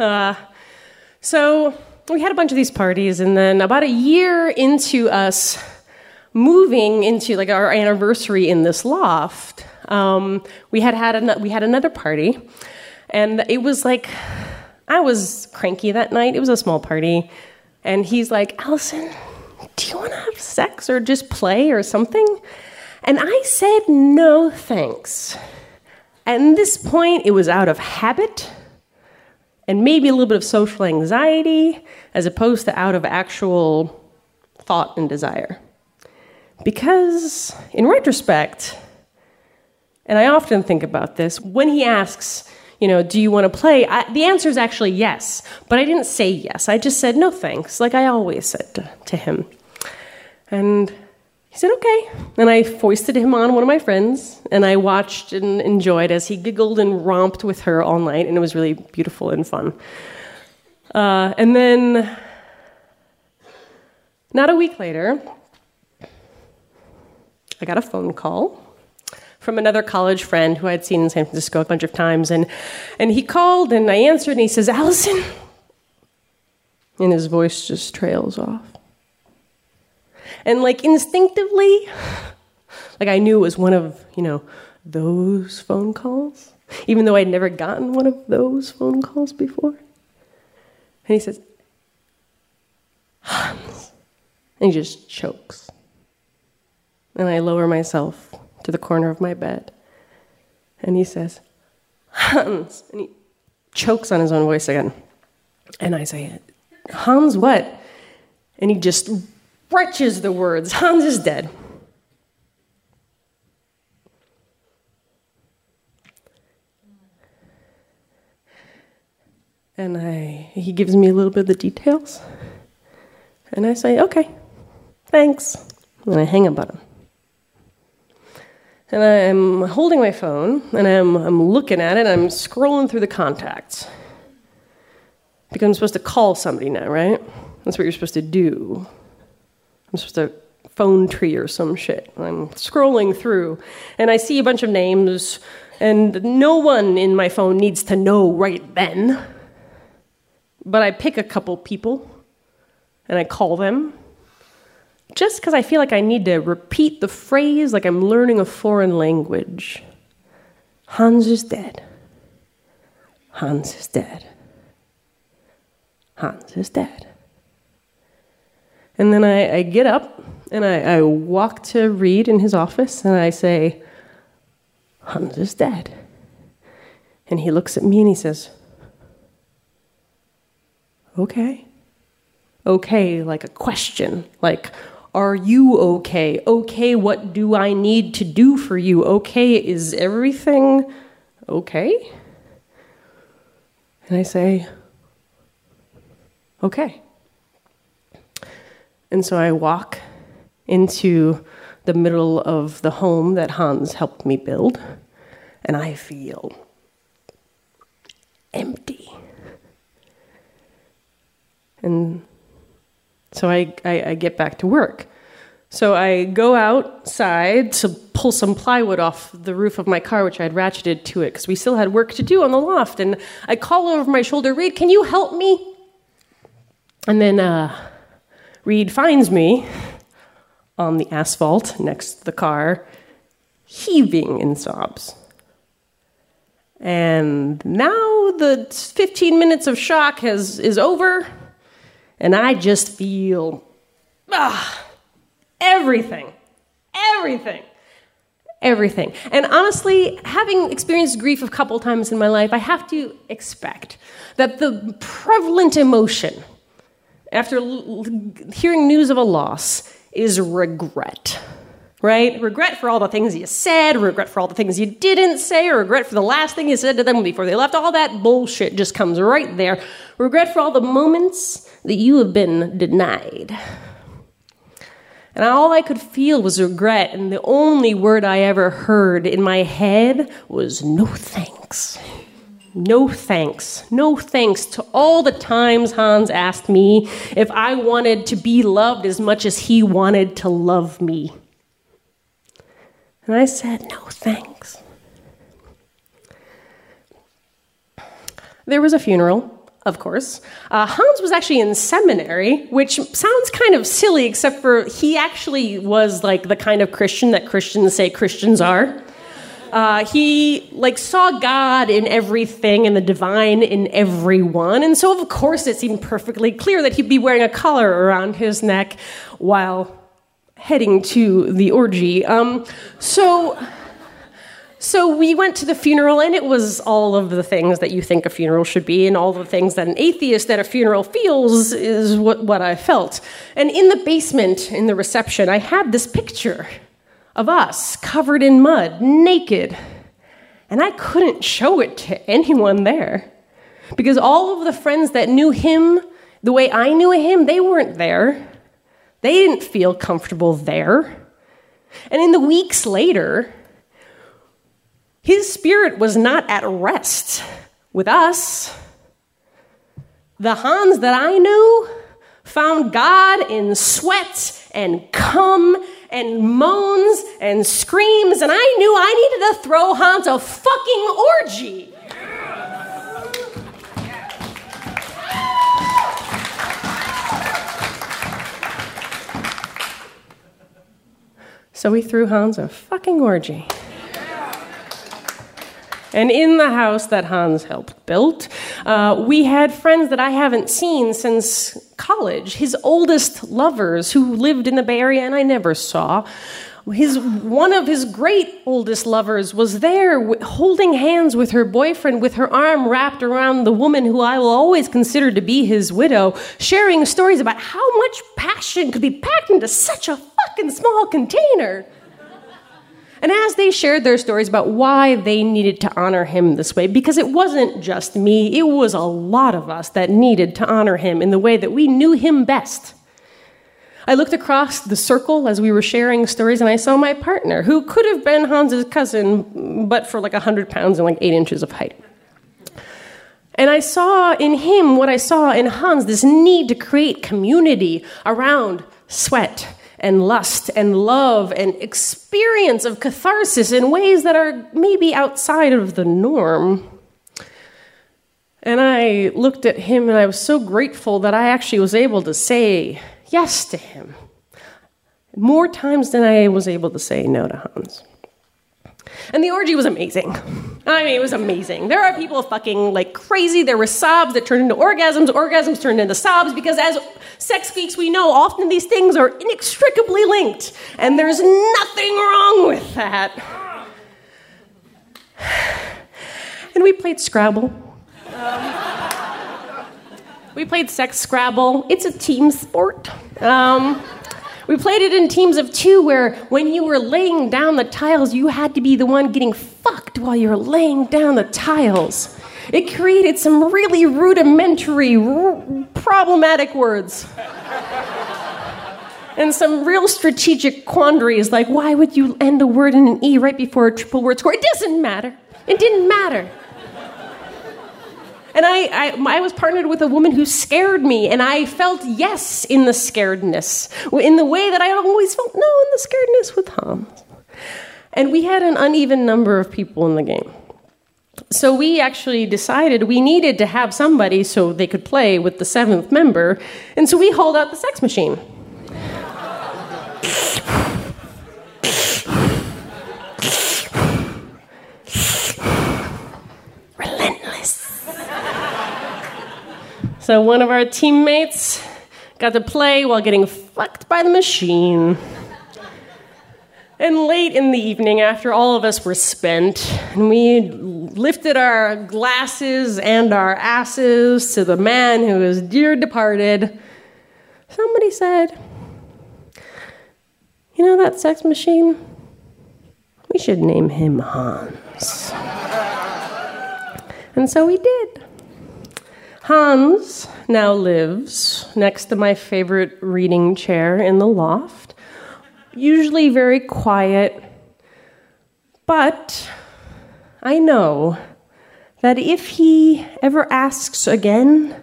Speaker 5: Uh, so we had a bunch of these parties, and then about a year into us moving into like our anniversary in this loft, um, we had had an- we had another party, and it was like I was cranky that night. It was a small party, and he's like, "Allison, do you want to have sex or just play or something?" And I said, "No, thanks." At this point, it was out of habit and maybe a little bit of social anxiety as opposed to out of actual thought and desire. Because, in retrospect, and I often think about this, when he asks, you know, do you want to play? I, the answer is actually yes. But I didn't say yes. I just said no thanks, like I always said to, to him. And he said, okay. And I foisted him on one of my friends, and I watched and enjoyed as he giggled and romped with her all night, and it was really beautiful and fun. Uh, and then, not a week later, I got a phone call from another college friend who I'd seen in San Francisco a bunch of times. And, and he called, and I answered, and he says, Allison. And his voice just trails off. And like instinctively, like I knew it was one of, you know, those phone calls, even though I'd never gotten one of those phone calls before. And he says, Hans. And he just chokes. And I lower myself to the corner of my bed. And he says, Hans. And he chokes on his own voice again. And I say, Hans, what? And he just wretches the words Hans is dead. And I, he gives me a little bit of the details. And I say, okay, thanks. And I hang up on him. And I'm holding my phone and I'm, I'm looking at it, I'm scrolling through the contacts. Because I'm supposed to call somebody now, right? That's what you're supposed to do. I'm supposed to phone tree or some shit. I'm scrolling through and I see a bunch of names, and no one in my phone needs to know right then. But I pick a couple people and I call them just because I feel like I need to repeat the phrase like I'm learning a foreign language. Hans is dead. Hans is dead. Hans is dead. And then I, I get up and I, I walk to Reed in his office and I say, Hans is dead. And he looks at me and he says, Okay. Okay, like a question, like, are you okay? Okay, what do I need to do for you? Okay, is everything okay? And I say, okay. And so I walk into the middle of the home that Hans helped me build, and I feel empty. And so I, I, I, get back to work. So I go outside to pull some plywood off the roof of my car, which I had ratcheted to it because we still had work to do on the loft. And I call over my shoulder, Reed, can you help me? And then uh, Reed finds me on the asphalt next to the car, heaving in sobs. And now the 15 minutes of shock has, is over and I just feel ah, everything, everything, everything. And honestly, having experienced grief a couple times in my life, I have to expect that the prevalent emotion after l- hearing news of a loss is regret. Right? Regret for all the things you said, regret for all the things you didn't say, or regret for the last thing you said to them before they left. All that bullshit just comes right there. Regret for all the moments that you have been denied. And all I could feel was regret, and the only word I ever heard in my head was no thanks. No thanks. No thanks to all the times Hans asked me if I wanted to be loved as much as he wanted to love me. And I said, no thanks. There was a funeral of course. Uh, Hans was actually in seminary, which sounds kind of silly, except for he actually was like the kind of Christian that Christians say Christians are. Uh, he like saw God in everything and the divine in everyone, and so of course it seemed perfectly clear that he'd be wearing a collar around his neck while heading to the orgy. Um, so. So we went to the funeral, and it was all of the things that you think a funeral should be, and all the things that an atheist at a funeral feels is what, what I felt. And in the basement, in the reception, I had this picture of us covered in mud, naked. And I couldn't show it to anyone there because all of the friends that knew him the way I knew him, they weren't there. They didn't feel comfortable there. And in the weeks later, his spirit was not at rest with us. The Hans that I knew found God in sweat and cum and moans and screams, and I knew I needed to throw Hans a fucking orgy. So we threw Hans a fucking orgy. And in the house that Hans helped build, uh, we had friends that I haven't seen since college. His oldest lovers who lived in the Bay Area and I never saw. His, one of his great oldest lovers was there holding hands with her boyfriend, with her arm wrapped around the woman who I will always consider to be his widow, sharing stories about how much passion could be packed into such a fucking small container. And as they shared their stories about why they needed to honor him this way, because it wasn't just me, it was a lot of us that needed to honor him in the way that we knew him best. I looked across the circle as we were sharing stories, and I saw my partner, who could have been Hans's cousin, but for like 100 pounds and like 8 inches of height. And I saw in him what I saw in Hans this need to create community around sweat and lust and love and experience of catharsis in ways that are maybe outside of the norm. And I looked at him and I was so grateful that I actually was able to say yes to him more times than I was able to say no to Hans. And the orgy was amazing. I mean, it was amazing. There are people fucking like crazy. There were sobs that turned into orgasms, orgasms turned into sobs, because as sex geeks, we know often these things are inextricably linked, and there's nothing wrong with that. And we played Scrabble. Um, we played Sex Scrabble. It's a team sport. Um, we played it in teams of two where when you were laying down the tiles, you had to be the one getting fucked while you were laying down the tiles. It created some really rudimentary, r- problematic words. and some real strategic quandaries like why would you end a word in an E right before a triple word score? It doesn't matter. It didn't matter. And I, I, I, was partnered with a woman who scared me, and I felt yes in the scaredness, in the way that I always felt no in the scaredness with Hans. And we had an uneven number of people in the game. So we actually decided we needed to have somebody so they could play with the seventh member, and so we hauled out the sex machine. So one of our teammates got to play while getting fucked by the machine. And late in the evening, after all of us were spent, and we lifted our glasses and our asses to the man who is dear departed, somebody said, You know that sex machine? We should name him Hans. and so we did. Hans now lives next to my favorite reading chair in the loft, usually very quiet, but I know that if he ever asks again,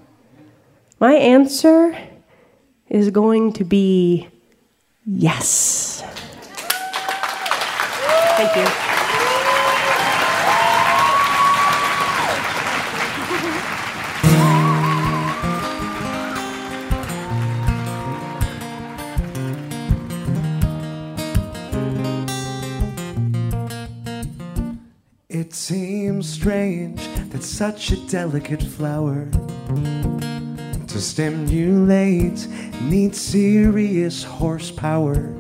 Speaker 5: my answer is going to be yes. Thank you.
Speaker 9: Strange that such a delicate flower to stimulate needs serious horsepower.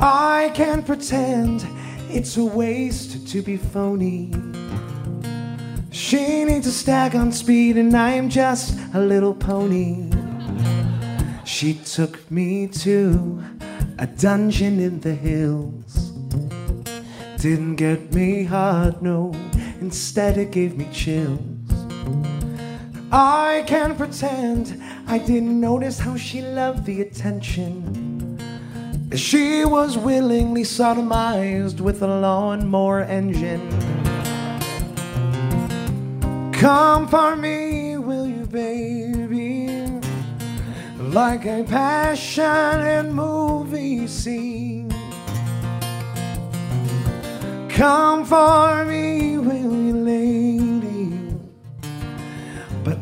Speaker 9: I can't pretend it's a waste to be phony. She needs a stag on speed, and I am just a little pony. She took me to a dungeon in the hills. Didn't get me hard, no, instead it gave me chills. I can't pretend I didn't notice how she loved the attention. She was willingly sodomized with a lawnmower engine. Come for me, will you, baby? like a passion passionate movie scene. Come for me, will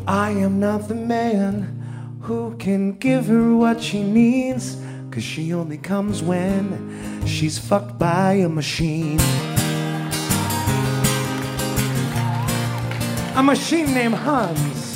Speaker 9: I am not the man who can give her what she needs, cause she only comes when she's fucked by a machine. A machine named Hans.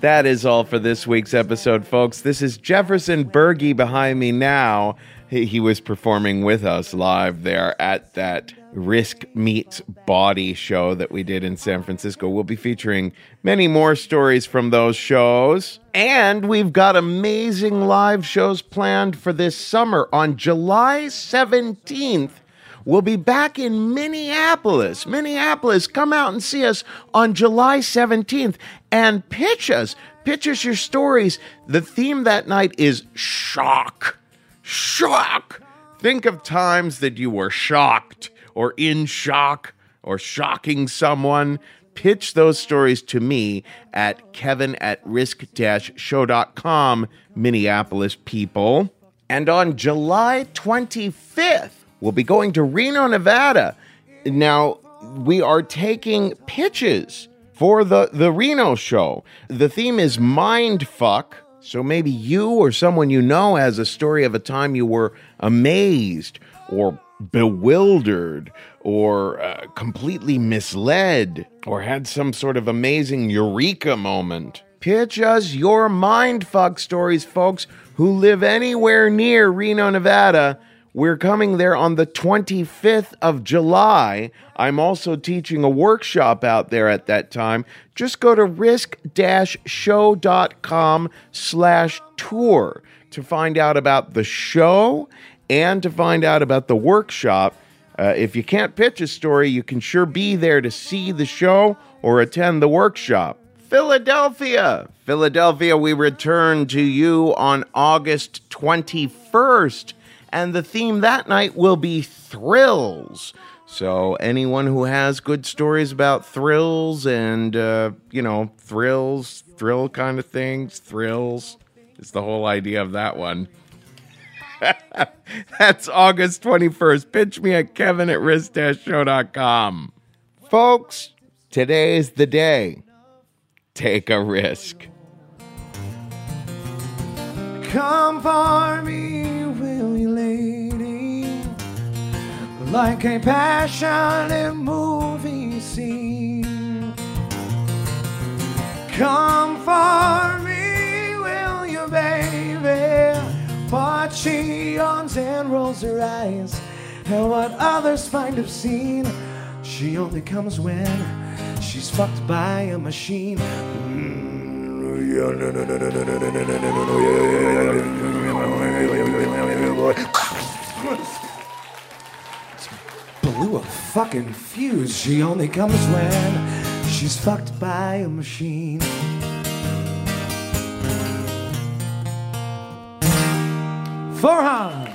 Speaker 4: That is all for this week's episode, folks. This is Jefferson Berge behind me now. He, he was performing with us live there at that Risk Meets Bawdy show that we did in San Francisco. We'll be featuring many more stories from those shows. And we've got amazing live shows planned for this summer on July 17th. We'll be back in Minneapolis. Minneapolis, come out and see us on July 17th and pitch us. Pitch us your stories. The theme that night is shock. Shock. Think of times that you were shocked or in shock or shocking someone. Pitch those stories to me at kevin at risk show.com, Minneapolis people. And on July 25th, we'll be going to Reno, Nevada. Now, we are taking pitches for the, the Reno show. The theme is mind fuck. So maybe you or someone you know has a story of a time you were amazed or bewildered or uh, completely misled or had some sort of amazing eureka moment. Pitch us your mindfuck stories, folks who live anywhere near Reno, Nevada. We're coming there on the 25th of July. I'm also teaching a workshop out there at that time. Just go to risk-show.com slash tour to find out about the show and to find out about the workshop. Uh, if you can't pitch a story, you can sure be there to see the show or attend the workshop. Philadelphia. Philadelphia, we return to you on August 21st, and the theme that night will be thrills. So, anyone who has good stories about thrills and, uh, you know, thrills, thrill kind of things, thrills, is the whole idea of that one. That's August 21st. Pitch me at kevin at risk-show.com. Folks, today is the day. Take a risk.
Speaker 9: Come for me, will you, lady? Like a passionate movie scene. Come for me, will you, baby? But she yawns and rolls her eyes at what others find obscene. She only comes when she's fucked by a machine. Blew a fucking fuse. She only comes when she's fucked by a machine. Farhan.